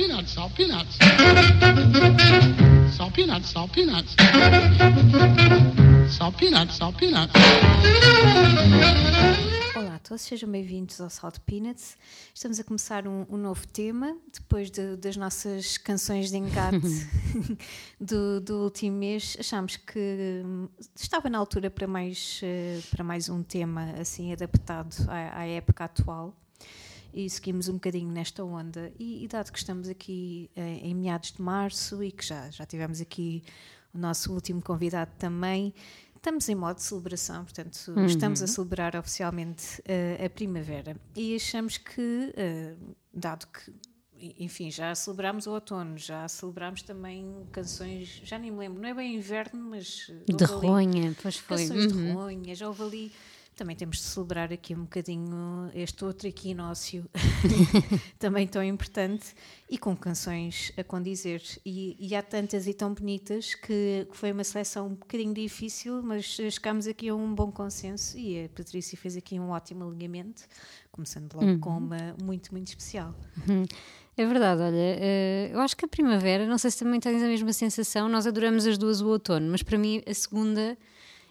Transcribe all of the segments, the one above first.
peanuts, salt peanuts. Salt peanuts, salt peanuts. Salt peanuts, salt peanuts. Olá a todos, sejam bem-vindos ao Salt Peanuts. Estamos a começar um, um novo tema, depois de- das nossas canções de engate do, do último mês. Achámos que hum, estava na altura para mais, eh, para mais um tema assim adaptado à, à época atual. E seguimos um bocadinho nesta onda. E, e dado que estamos aqui eh, em meados de março e que já, já tivemos aqui o nosso último convidado também, estamos em modo de celebração, portanto, estamos a celebrar oficialmente eh, a primavera. E achamos que, eh, dado que, enfim, já celebramos o outono, já celebramos também canções, já nem me lembro, não é bem inverno, mas. De ronha, pois foi. Canções de Uhum. ronha, já houve ali. Também temos de celebrar aqui um bocadinho este outro equinócio, também tão importante, e com canções a condizer. E, e há tantas e tão bonitas que, que foi uma seleção um bocadinho difícil, mas chegámos aqui a um bom consenso e a Patrícia fez aqui um ótimo alinhamento, começando logo com uma muito, muito especial. É verdade, olha, eh, eu acho que a primavera, não sei se também tens a mesma sensação, nós adoramos as duas o outono, mas para mim a segunda,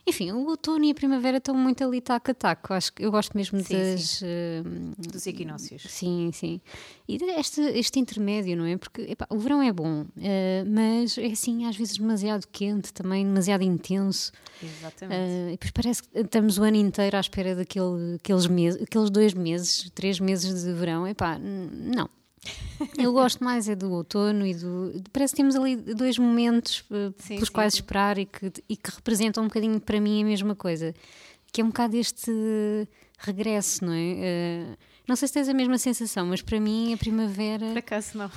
enfim, o outono e a primavera estão muito ali taco a taco, acho que eu gosto mesmo Sim, das... eh, Dos equinócios. Sim, sim. E este, este intermédio, não é? Porque epá, o verão é bom, eh, mas é assim, às vezes demasiado quente também, demasiado intenso. Exatamente. Ah, e depois parece que estamos o ano inteiro à espera daquele, aqueles, meses, aqueles dois meses, três meses de verão. Epá, não. Eu gosto mais é do outono e do. Parece que temos ali dois momentos uh, Sim, pelos sim, quais sim. esperar e que, e que representam um bocadinho para mim a mesma coisa. Que é um bocado este regresso, não é? Uh, não sei se tens a mesma sensação, mas para mim a primavera. Por acaso não.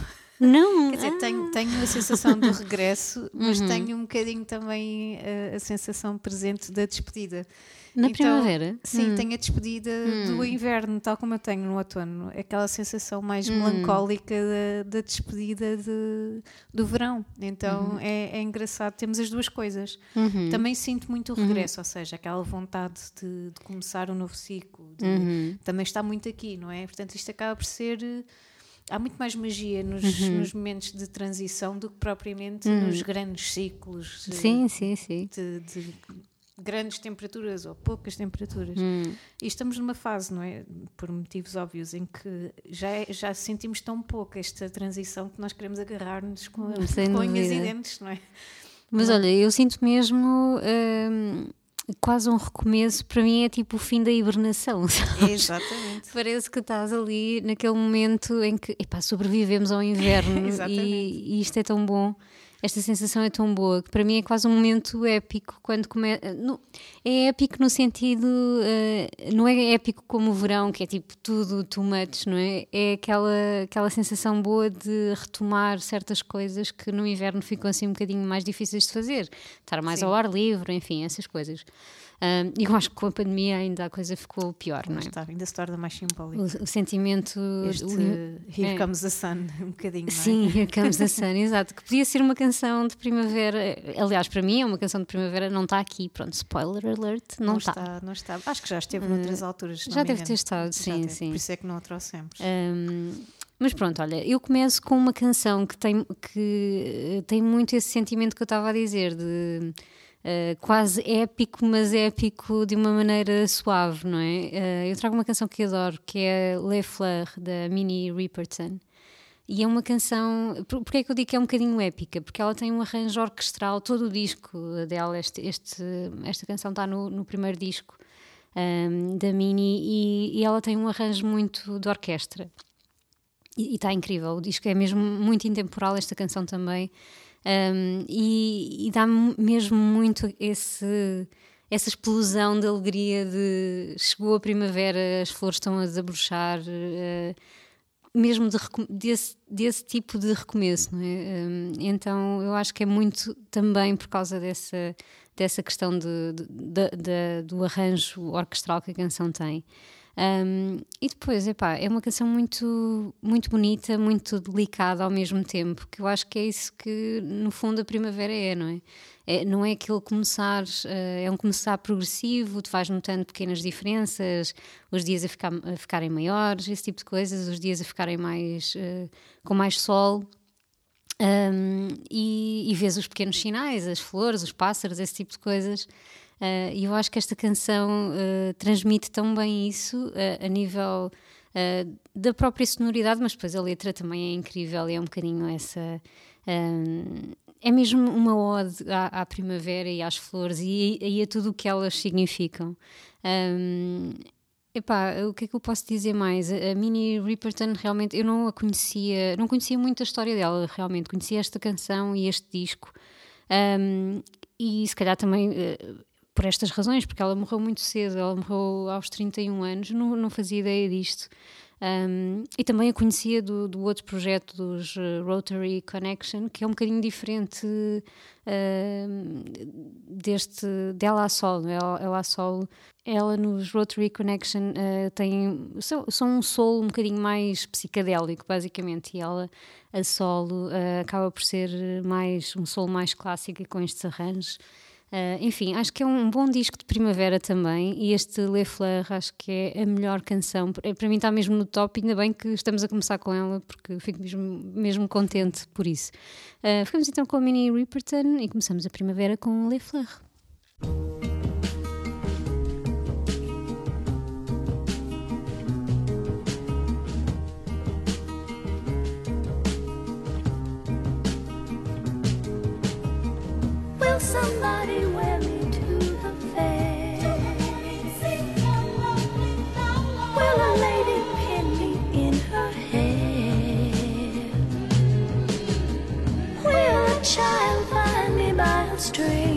Não! Quer dizer, ah, tenho, tenho a sensação do regresso, mas Uhum. tenho um bocadinho também eh, a, sensação presente da despedida. Na Então, primavera? Sim, Hum. tenho a despedida do inverno, tal como eu tenho no outono. Aquela sensação mais Hum. melancólica da, da despedida de- do verão. Uhum. Então é, é engraçado, temos as duas coisas. Uhum. Também sinto muito o regresso, ou seja, aquela vontade de, de começar um novo ciclo. de- Uhum. Também está muito aqui, não é? Portanto, isto acaba por ser. Há muito mais magia nos, Uhum. nos momentos de transição do que propriamente nos grandes ciclos eh, Sim, sim, sim. de, de grandes temperaturas ou poucas temperaturas. Hum. E estamos numa fase, não é? Por motivos óbvios, em que já, é- já sentimos tão pouco esta transição que nós queremos agarrar-nos com, com unhas e dentes, não é? Mas olha, eu sinto mesmo hum, quase um recomeço. Para mim é tipo o fim da hibernação. sabes? Exatamente. Parece que estás ali naquele momento em que epá, sobrevivemos ao inverno e, e isto é tão bom. Esta sensação é tão boa que para mim é quase um momento épico quando começa. É épico no sentido. eh, não é épico como o verão, que é tipo tudo too much, não é? É aquela, aquela sensação boa de retomar certas coisas que no inverno ficam assim um bocadinho mais difíceis de fazer. Estar mais Sim. ao ar livre, enfim, essas coisas. E eu acho que com a pandemia ainda a coisa ficou pior, não é? Está, ainda se torna mais simbólico. O, o sentimento. Este o- Here é. Comes the Sun, um bocadinho, não é? Sim, Here Comes the Sun, exato. Que podia ser uma canção de primavera. Aliás, para mim é uma canção de primavera, não está aqui. Pronto, spoiler alert, não, está. está. Não está. Acho que já esteve noutras alturas. não já deve ter estado, sim, teve, sim. Por isso é que não a trouxemos. Hum, mas pronto, olha, eu começo com uma canção que tem, que eh, tem muito esse sentimento que eu estava a dizer, de eh, quase épico, mas épico de uma maneira suave, não é? Eh, eu trago uma canção que adoro, que é Les Fleurs, da Minnie Riperton. E é uma canção. por- é que eu digo que é um bocadinho épica? Porque ela tem um arranjo orquestral, todo o disco dela, este, este- esta canção está no, no primeiro disco hum, da Mini, e, e ela tem um arranjo muito de orquestra. E está incrível, o disco é mesmo muito intemporal, esta canção também. Um, e, e dá-me mesmo muito esse, essa explosão de alegria de chegou a primavera, as flores estão a desabrochar, eh, mesmo de desse, desse tipo de recomeço, é? Um, então eu acho que é muito também por causa dessa, dessa questão de, de- da- do arranjo orquestral que a canção tem. Um, e depois, epá, é uma canção muito, muito bonita, muito delicada ao mesmo tempo, que eu acho que é isso que, no fundo, a primavera é, não é? é não é aquele começar, uh, é um começar progressivo, tu vais notando pequenas diferenças, os dias a, ficar, a ficarem maiores, esse tipo de coisas, os dias a ficarem mais, uh, com mais sol, um, e, e vês os pequenos sinais, as flores, os pássaros, esse tipo de coisas. Uh, e eu acho que esta canção uh, transmite tão bem isso uh, a nível da própria sonoridade, mas depois a letra também é incrível e é um bocadinho essa. é mesmo uma ode à, à, primavera e às flores e, e, a tudo o que elas significam. Um, Epá, o que é que eu posso dizer mais? A Minnie Riperton realmente eu não a conhecia, não conhecia muito a história dela, realmente conhecia esta canção e este disco. Um, e se calhar também por estas razões, porque ela morreu muito cedo, ela morreu aos 31 anos, não, não fazia ideia disto. Um, e também a conhecia do, do outro projeto dos uh, Rotary Connection, que é um bocadinho diferente deste dela a solo. Ela, ela solo, ela nos Rotary Connection uh, tem são, são um solo um bocadinho mais psicadélico, basicamente, e ela a solo uh, acaba por ser mais um solo mais clássico e com estes arranjos. Uh, enfim, acho que é um bom disco de primavera também e este Le Fleur acho que é a melhor canção. Para mim está mesmo no top, ainda bem que estamos a começar com ela porque fico mesmo, mesmo contente por isso. Uh, ficamos então com a Minnie Riperton e começamos a primavera com Le Fleur. Somebody wear me to the fair? Will a lady pin me in her hair? Will a child find me by a string?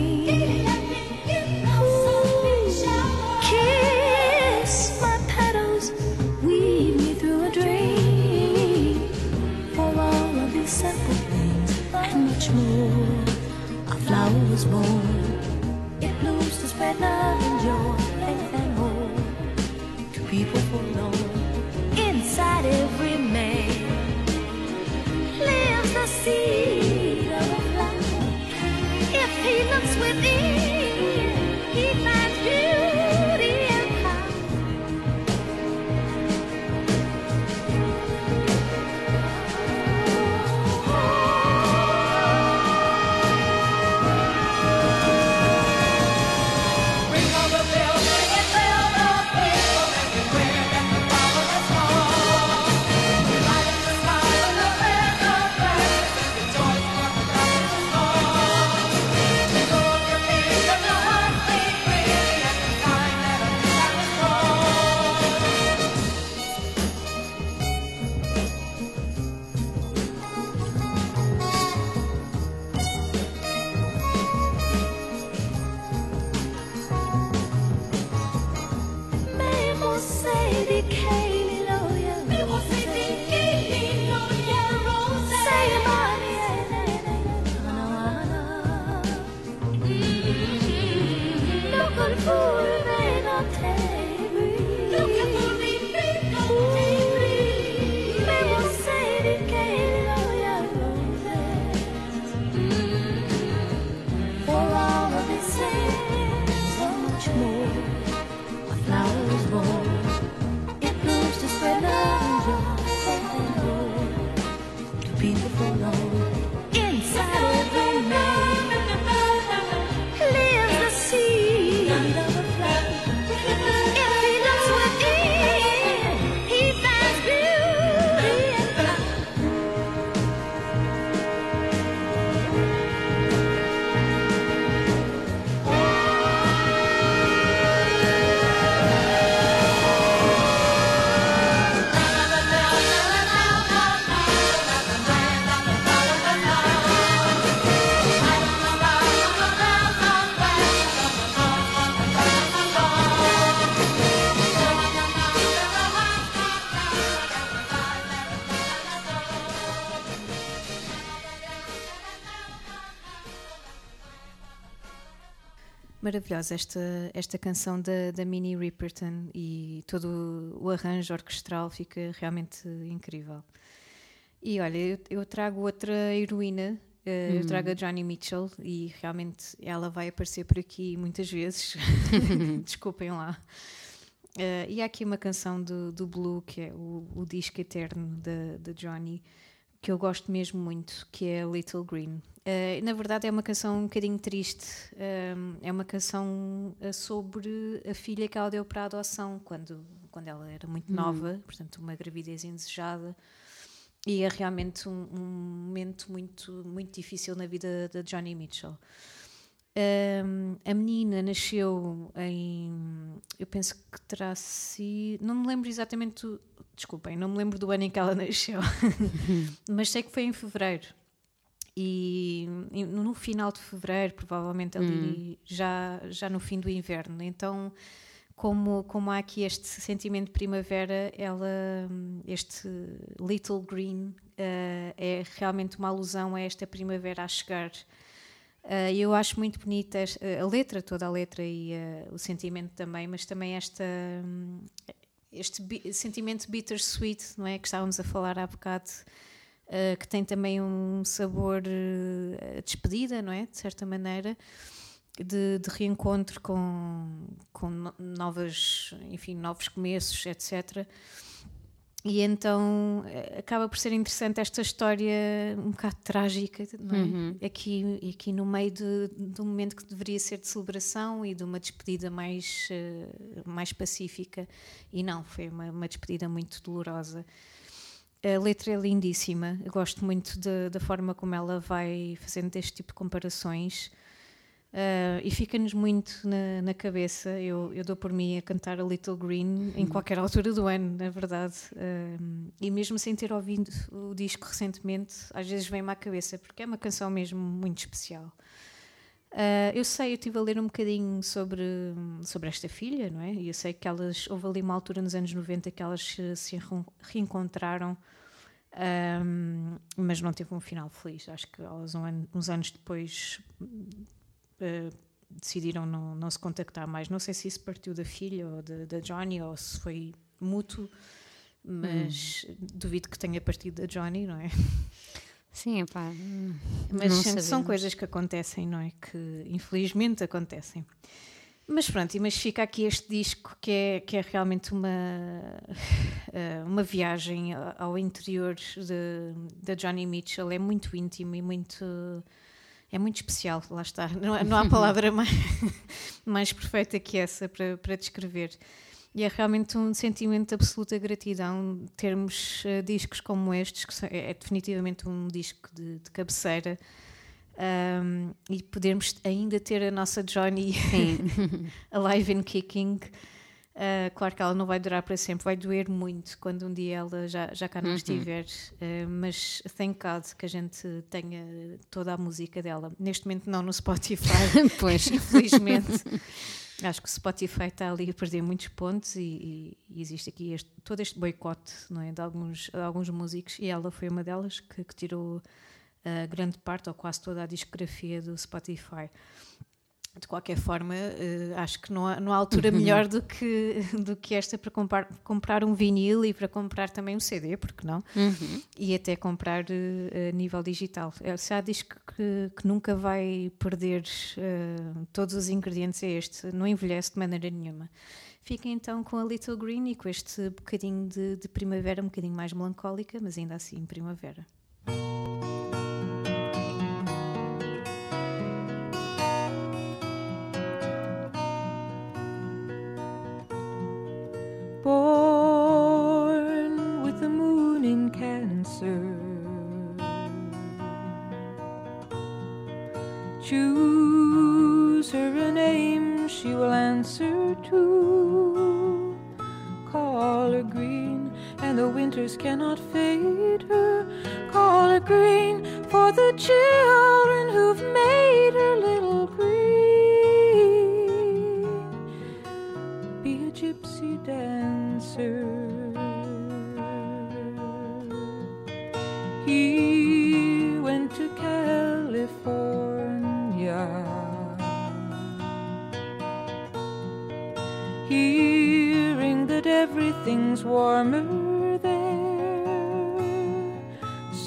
Maravilhosa esta, esta canção da, da Minnie Riperton e todo o arranjo orquestral fica realmente incrível. E olha, eu, eu trago outra heroína, uh, eu trago a Johnny Mitchell e realmente ela vai aparecer por aqui muitas vezes. Desculpem lá. Uh, e há aqui uma canção do, do Blue, que é o, o disco eterno de Johnny, que eu gosto mesmo muito, que é Little Green. Uh, na verdade é uma canção um bocadinho triste, uh, é uma canção sobre a filha que ela deu para a adoção quando, quando ela era muito uhum. nova, portanto uma gravidez indesejada. E é realmente um, um momento muito, muito difícil na vida da Johnny Mitchell. Um, a menina nasceu em. Eu penso que terá sido. Não me lembro exatamente. Do, desculpem, não me lembro do ano em que ela nasceu. Mas sei que foi em fevereiro. E, e no final de fevereiro, provavelmente ali, hum. já, já no fim do inverno. Então, como, como há aqui este sentimento de primavera, ela, este Little Green uh, é realmente uma alusão a esta primavera a chegar. Uh, eu acho muito bonita a letra, toda a letra e uh, o sentimento também, mas também esta, um, este sentimento bittersweet, não é? Que estávamos a falar há bocado, uh, que tem também um sabor uh, despedida, não é? De certa maneira, de, de reencontro com, com novas, enfim, novos começos, etc. E então eh, acaba por ser interessante esta história um bocado trágica, é? Uhum. Aqui, aqui no meio de, de, um momento que deveria ser de celebração e de uma despedida mais, uh, mais pacífica. E não, foi uma, uma, despedida muito dolorosa. A letra é lindíssima, eu gosto muito de, da forma como ela vai fazendo este tipo de comparações. Uh, e fica-nos muito na, na cabeça. Eu, eu, dou por mim a cantar a Little Green em uhum. qualquer altura do ano, na verdade. Uh, e mesmo sem ter ouvido o disco recentemente, às vezes vem-me à cabeça, porque é uma canção mesmo muito especial. Uh, eu sei, eu estive a ler um bocadinho sobre, sobre esta filha, não é? E eu sei que elas, houve ali uma altura nos anos 90 que elas se, se reencontraram, um, mas não teve um final feliz. Acho que elas, um ano, uns anos depois, uh, decidiram não, não se contactar mais. Não sei se isso partiu da filha ou da Johnny ou se foi mútuo, mas hum. duvido que tenha partido da Johnny, não é? Sim, pá. Mas são coisas que acontecem, não é? Que infelizmente acontecem. Mas pronto, mas fica aqui este disco que é, que é realmente uma, eh, uma viagem ao interior da Johnny Mitchell. É muito íntimo e muito é muito especial, lá está. Não, não há palavra mais, mais perfeita que essa para, para descrever. E é realmente um sentimento de absoluta gratidão termos uh, discos como estes, que são, é, é, definitivamente um disco de, de cabeceira, um, e podermos ainda ter a nossa Johnny alive and kicking. Uh, claro que ela não vai durar para sempre, vai doer muito quando um dia ela já, já cá não uhum. estiver, uh, mas thank God que a gente tenha toda a música dela. Neste momento não no Spotify, pois. infelizmente. Acho que o Spotify está ali a perder muitos pontos e, e, existe aqui este, todo este boicote não é, de, alguns, de alguns músicos e ela foi uma delas que, que tirou uh, grande parte ou quase toda a discografia do Spotify de qualquer forma, uh, acho que não há, não há altura melhor do que, do que esta para comprar, comprar um vinil e para comprar também um CD, porque não? Uhum. E até comprar uh, a nível digital. É, se há disco que, que nunca vai perder uh, todos os ingredientes, é este. Não envelhece de maneira nenhuma. Fica então com a Little Green e com este bocadinho de, de primavera, um bocadinho mais melancólica, mas ainda assim primavera. cannot fit.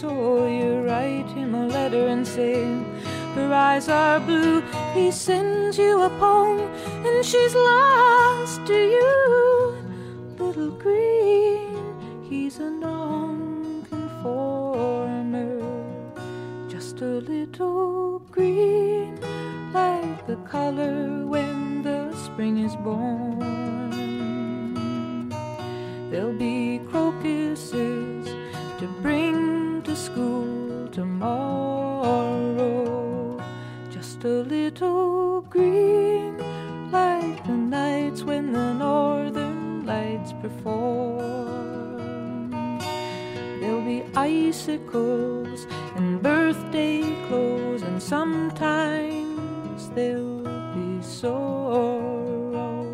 Write him a letter and say, Her eyes are blue. He sends you a poem, and she's lost to you. Little green, he's a nonconformer. Just a little green, like the color when the spring is born. There'll be crocuses tomorrow. Just a little green, like the nights when the northern lights perform. There'll be icicles and birthday clothes, and sometimes there'll be sorrow.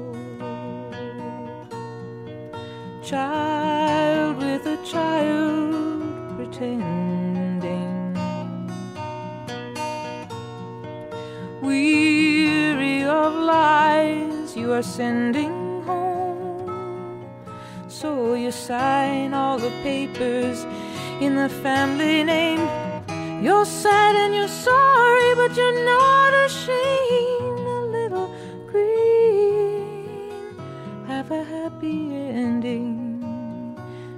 Child with a child pretending. Are sending home. So you sign all the papers in the family name. You're sad and you're sorry, but you're not ashamed. A little green, have a happy ending.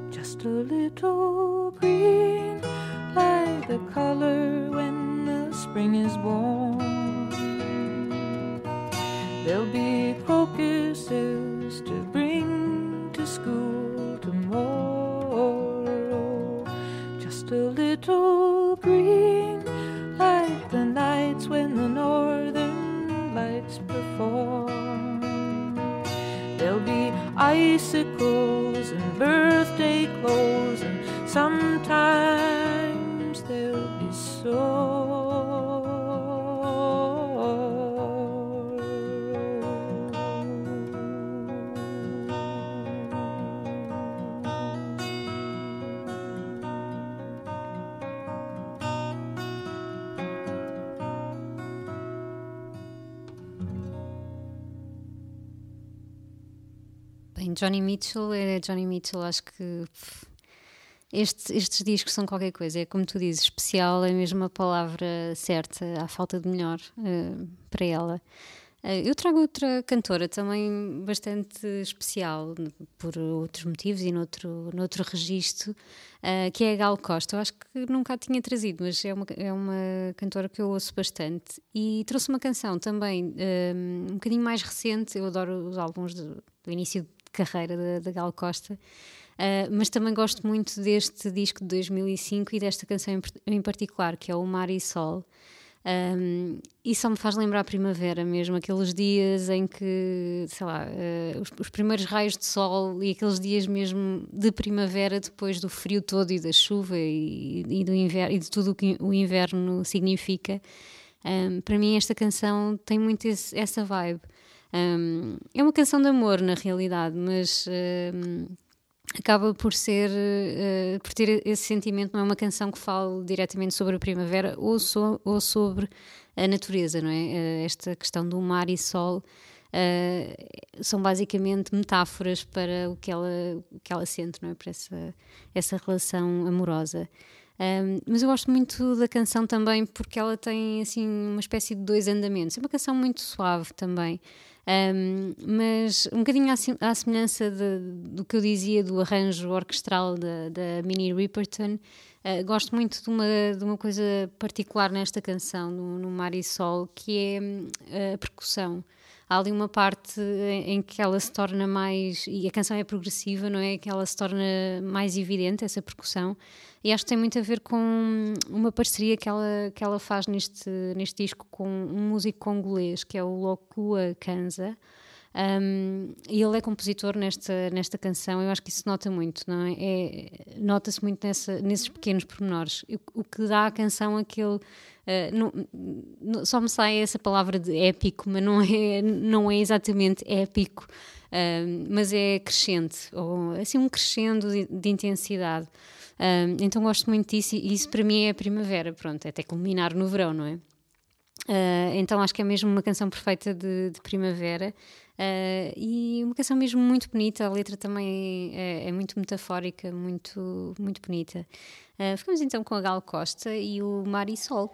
Just a little green, like the color when the spring is born. There'll be icicles and birthday clothes, and sometimes there'll be sorrow. Johnny Mitchell é Johnny Mitchell, acho que este- estes discos são qualquer coisa. É como tu dizes, especial é mesmo a palavra certa, há falta de melhor eh, para ela. Eh, eu trago outra cantora também bastante especial, por outros motivos e noutro, noutro registro, eh, que é a Gal Costa. Eu acho que nunca a tinha trazido, mas é uma, é uma cantora que eu ouço bastante. E trouxe uma canção também eh, um bocadinho mais recente. Eu adoro os álbuns do, do início carreira da, Gal Costa. Uh, mas também gosto muito deste disco de 2005 e desta canção em particular, que é o Mar e Sol. Um, e só me faz lembrar a primavera mesmo, aqueles dias em que, sei lá, uh, os, os primeiros raios de sol e aqueles dias mesmo de primavera depois do frio todo e da chuva e, e do inverno, e de tudo o que o inverno significa. Um, para mim, esta canção tem muito esse- essa vibe. Um, é uma canção de amor, na realidade, mas um, acaba por ser eh, por ter esse sentimento não é uma canção que fale diretamente sobre a primavera ou, so- ou sobre a natureza não é? Eh, esta questão do mar e sol eh, são basicamente metáforas para o que ela o que ela sente não é? Para essa essa relação amorosa. Um, mas eu gosto muito da canção também porque ela tem assim uma espécie de dois andamentos. É uma canção muito suave também, um, mas um bocadinho à, semelhança de- do que eu dizia do arranjo orquestral da, Minnie Riperton. Uh, gosto muito de uma, de uma coisa particular nesta canção, no, no Mar e Sol, que é hum, a percussão há ali uma parte em, que ela se torna mais e a canção é progressiva, não é? Que ela se torna mais evidente essa percussão e acho que tem muito a ver com uma parceria que ela que ela faz neste neste disco com um músico congolês que é o Lokua Kanza. Um, e ele é compositor nesta, nesta canção, eu acho que isso nota muito, não é? É- Nota-se muito nessa, nesses pequenos pormenores. O, o que dá à canção aquele. Uh, não- não- só me sai essa palavra de épico, mas não é, não é exatamente épico, um, mas é crescente, ou assim um crescendo de, de intensidade. Um, então gosto muito disso e isso para mim é a primavera, pronto, é até culminar no verão, não é? Uh, então acho que é mesmo uma canção perfeita de, de primavera uh, e uma canção mesmo muito bonita. A letra também é, é muito metafórica, muito, muito bonita. Uh, ficamos então com a Gal Costa e o Mar e Sol.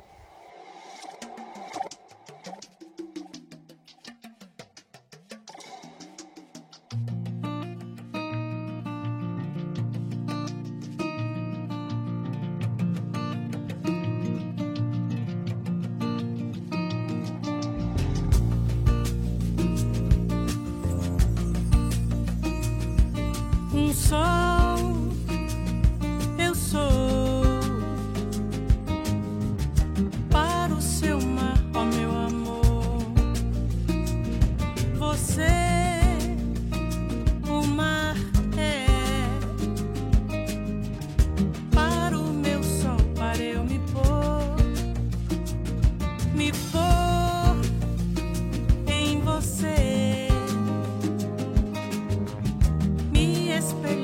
despegar.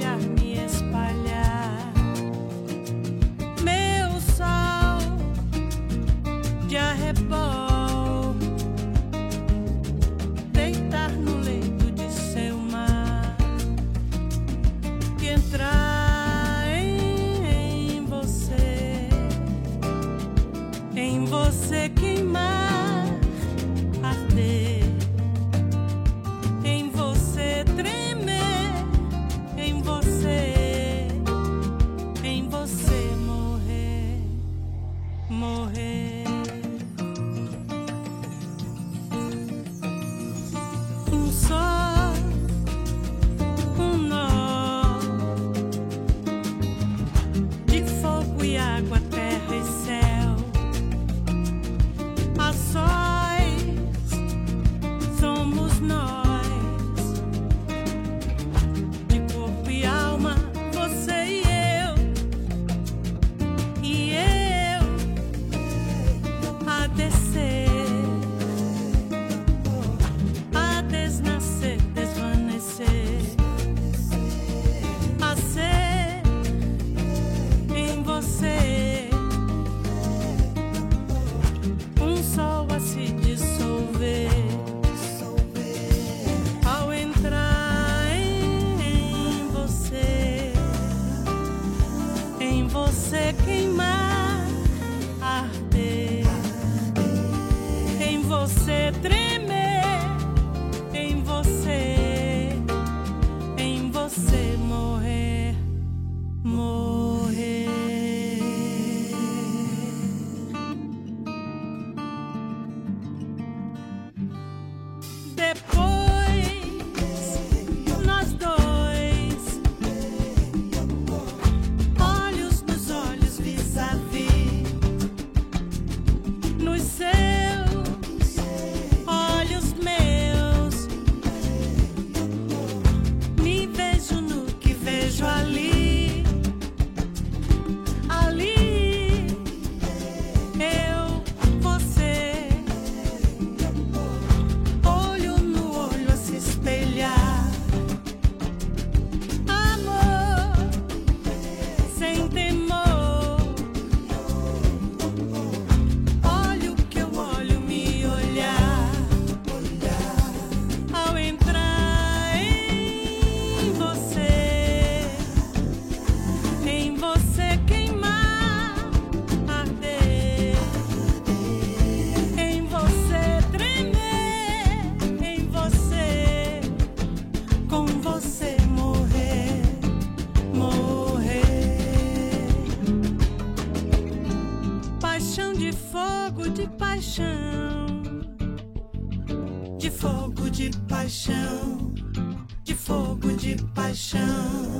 paixão, de fogo de paixão,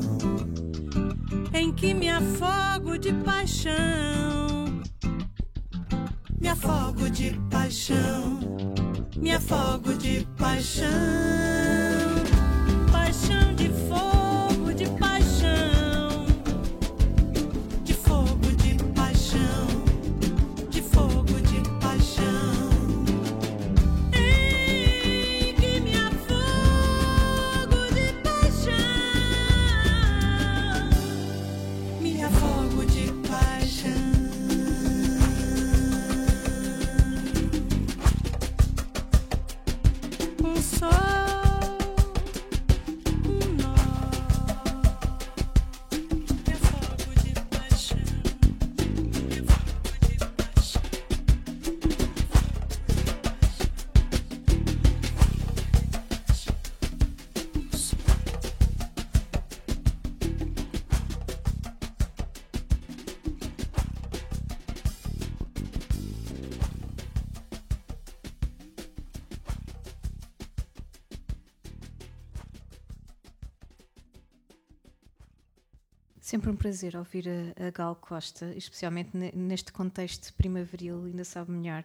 em que me afogo de paixão, me afogo de paixão, me afogo de paixão. so Sempre um prazer ouvir a, a Gal Costa, especialmente ne- neste contexto primaveril, ainda sabe melhor.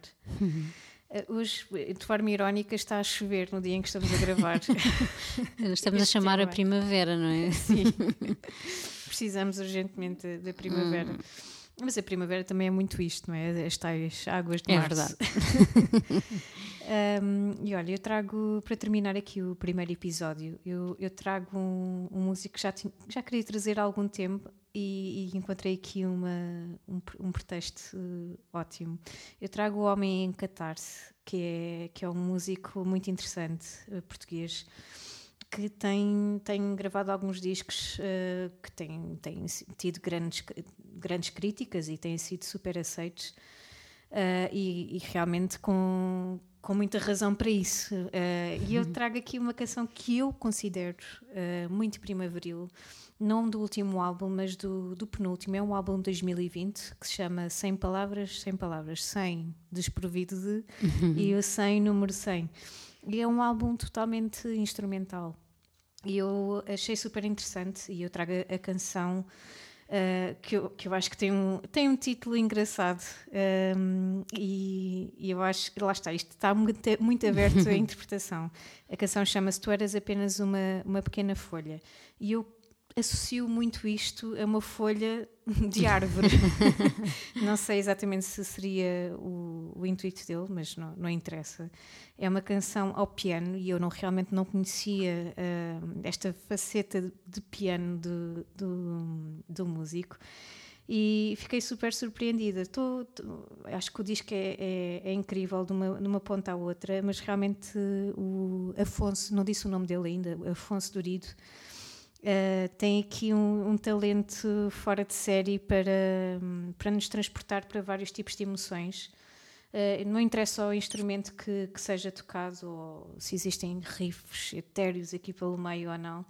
Eh, Hoje, de forma irónica, está a chover no dia em que estamos a gravar. Estamos a chamar a tema. primavera, não é? Sim. Precisamos urgentemente da primavera. Hum. Mas a primavera também é muito isto, não é? As tais águas de É março. verdade. Um, e olha, eu trago, para terminar aqui o primeiro episódio, eu, eu trago um, um músico que já, tinha- já queria trazer há algum tempo e, e encontrei aqui uma, um, um pretexto eh, ótimo. Eu trago o Homem em Catarse, que é, que é um músico muito interessante, eh, português, que tem, tem gravado alguns discos eh, que têm, têm tido grandes, grandes críticas e têm sido super aceitos. Uh, e, e realmente com, com muita razão para isso. Uh, e eu trago aqui uma canção que eu considero uh, muito primaveril, não do último álbum, mas do, do penúltimo. É um álbum de 2020 que se chama 100 Palavras, 100 Palavras, 100 desprovido de e o 100 número 100. E é um álbum totalmente instrumental. E eu achei super interessante e eu trago a, a canção uh, que, eu, que eu acho que tem um, tem um título engraçado um, e, e eu acho que lá está, isto está muito, muito aberto à interpretação. A canção chama-se Tu Eras Apenas uma, uma Pequena Folha e eu associo muito isto a uma folha de árvore. não sei exatamente se seria o, o intuito dele, mas não, não interessa. É uma canção ao piano e eu não, realmente não conhecia uh, esta faceta de, piano de, do, do músico e fiquei super surpreendida. Tô, tô, acho que o disco é, é, é incrível de uma, de uma, ponta à outra, mas realmente o Afonso, não disse o nome dele ainda, Afonso Durido, Uh, tem aqui um, um, talento fora de série para, para nos transportar para vários tipos de emoções. Uh, não interessa o instrumento que, que, seja tocado ou se existem riffs etéreos aqui pelo meio ou não.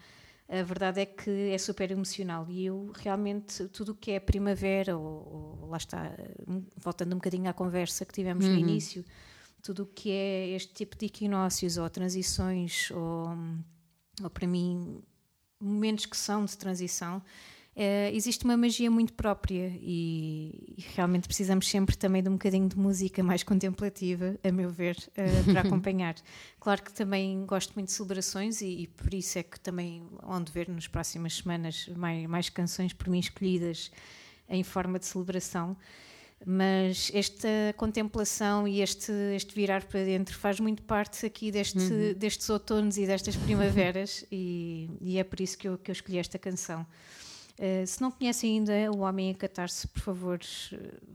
A verdade é que é super emocional e eu realmente, tudo o que é primavera, ou, ou lá está, voltando um bocadinho à conversa que tivemos uhum. no início, tudo o que é este tipo de equinócios ou transições, ou, ou para mim momentos que são de transição, é, existe uma magia muito própria e, e, realmente precisamos sempre também de um bocadinho de música mais contemplativa, a meu ver, uh, para acompanhar. Claro que também gosto muito de celebrações e, e, por isso é que também onde ver nas próximas semanas mais, mais canções por mim escolhidas em forma de celebração. Mas esta contemplação e este, este virar para dentro faz muito parte aqui deste, uhum. destes outonos e destas primaveras, e, e, é por isso que eu, que eu escolhi esta canção. Uh, se não conhecem ainda O Homem a Catar-se, por favor,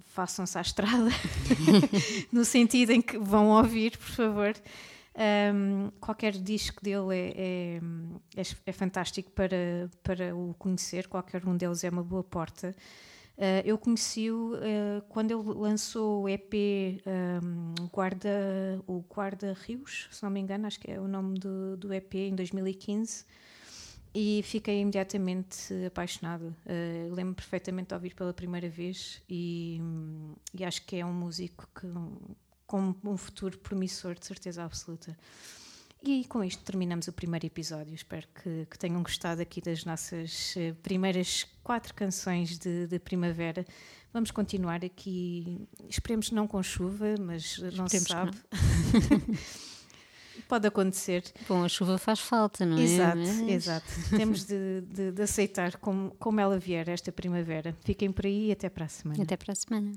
façam-se à estrada, no sentido em que vão ouvir, por favor. Um, qualquer disco dele é, é, é, fantástico para, para o conhecer, qualquer um deles é uma boa porta. Uh, eu conheci-o uh, quando ele lançou o EP um, Guarda, o Guarda Rios, se não me engano, acho que é o nome do, do EP, em 2015, e fiquei imediatamente apaixonada. Uh, Lembro-me perfeitamente de ouvir pela primeira vez e, e acho que é um músico que, com um futuro promissor, de certeza absoluta. E com isto terminamos o primeiro episódio. Espero que, que tenham gostado aqui das nossas uh, primeiras quatro canções de, de, primavera. Vamos continuar aqui, esperemos não com chuva, mas não esperemos se sabe. Pode acontecer. Bom, a chuva faz falta, não é? Exato, mas... exato. Temos de, de, de aceitar como, como ela vier esta primavera. Fiquem por aí e até para a semana. Até para a semana.